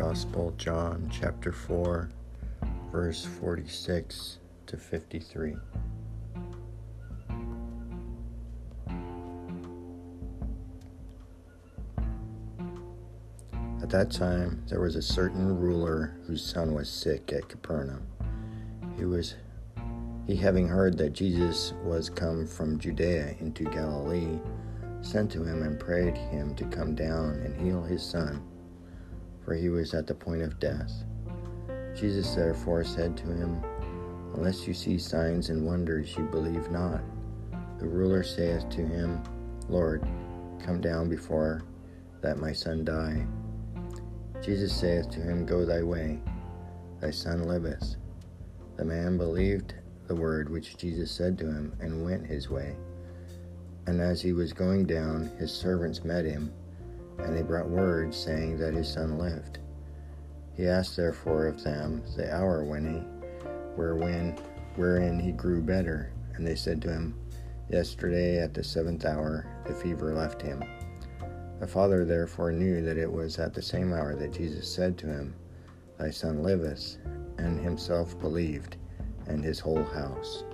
Gospel, John chapter 4, verse 46 to 53. At that time, there was a certain ruler whose son was sick at Capernaum. He was he having heard that Jesus was come from Judea into Galilee, sent to him and prayed him to come down and heal his son, for he was at the point of death. Jesus therefore said to him, Unless you see signs and wonders, you believe not. The ruler saith to him, Lord, come down before that my son die. Jesus saith to him, Go thy way, thy son liveth. The man believed the word which Jesus said to him, and went his way. And as he was going down, his servants met him, and they brought word, saying that his son lived. He asked therefore of them the hour when he, wherein, wherein he grew better, and they said to him, Yesterday at the seventh hour the fever left him. The father therefore knew that it was at the same hour that Jesus said to him, Thy son liveth, and himself believed, and his whole house.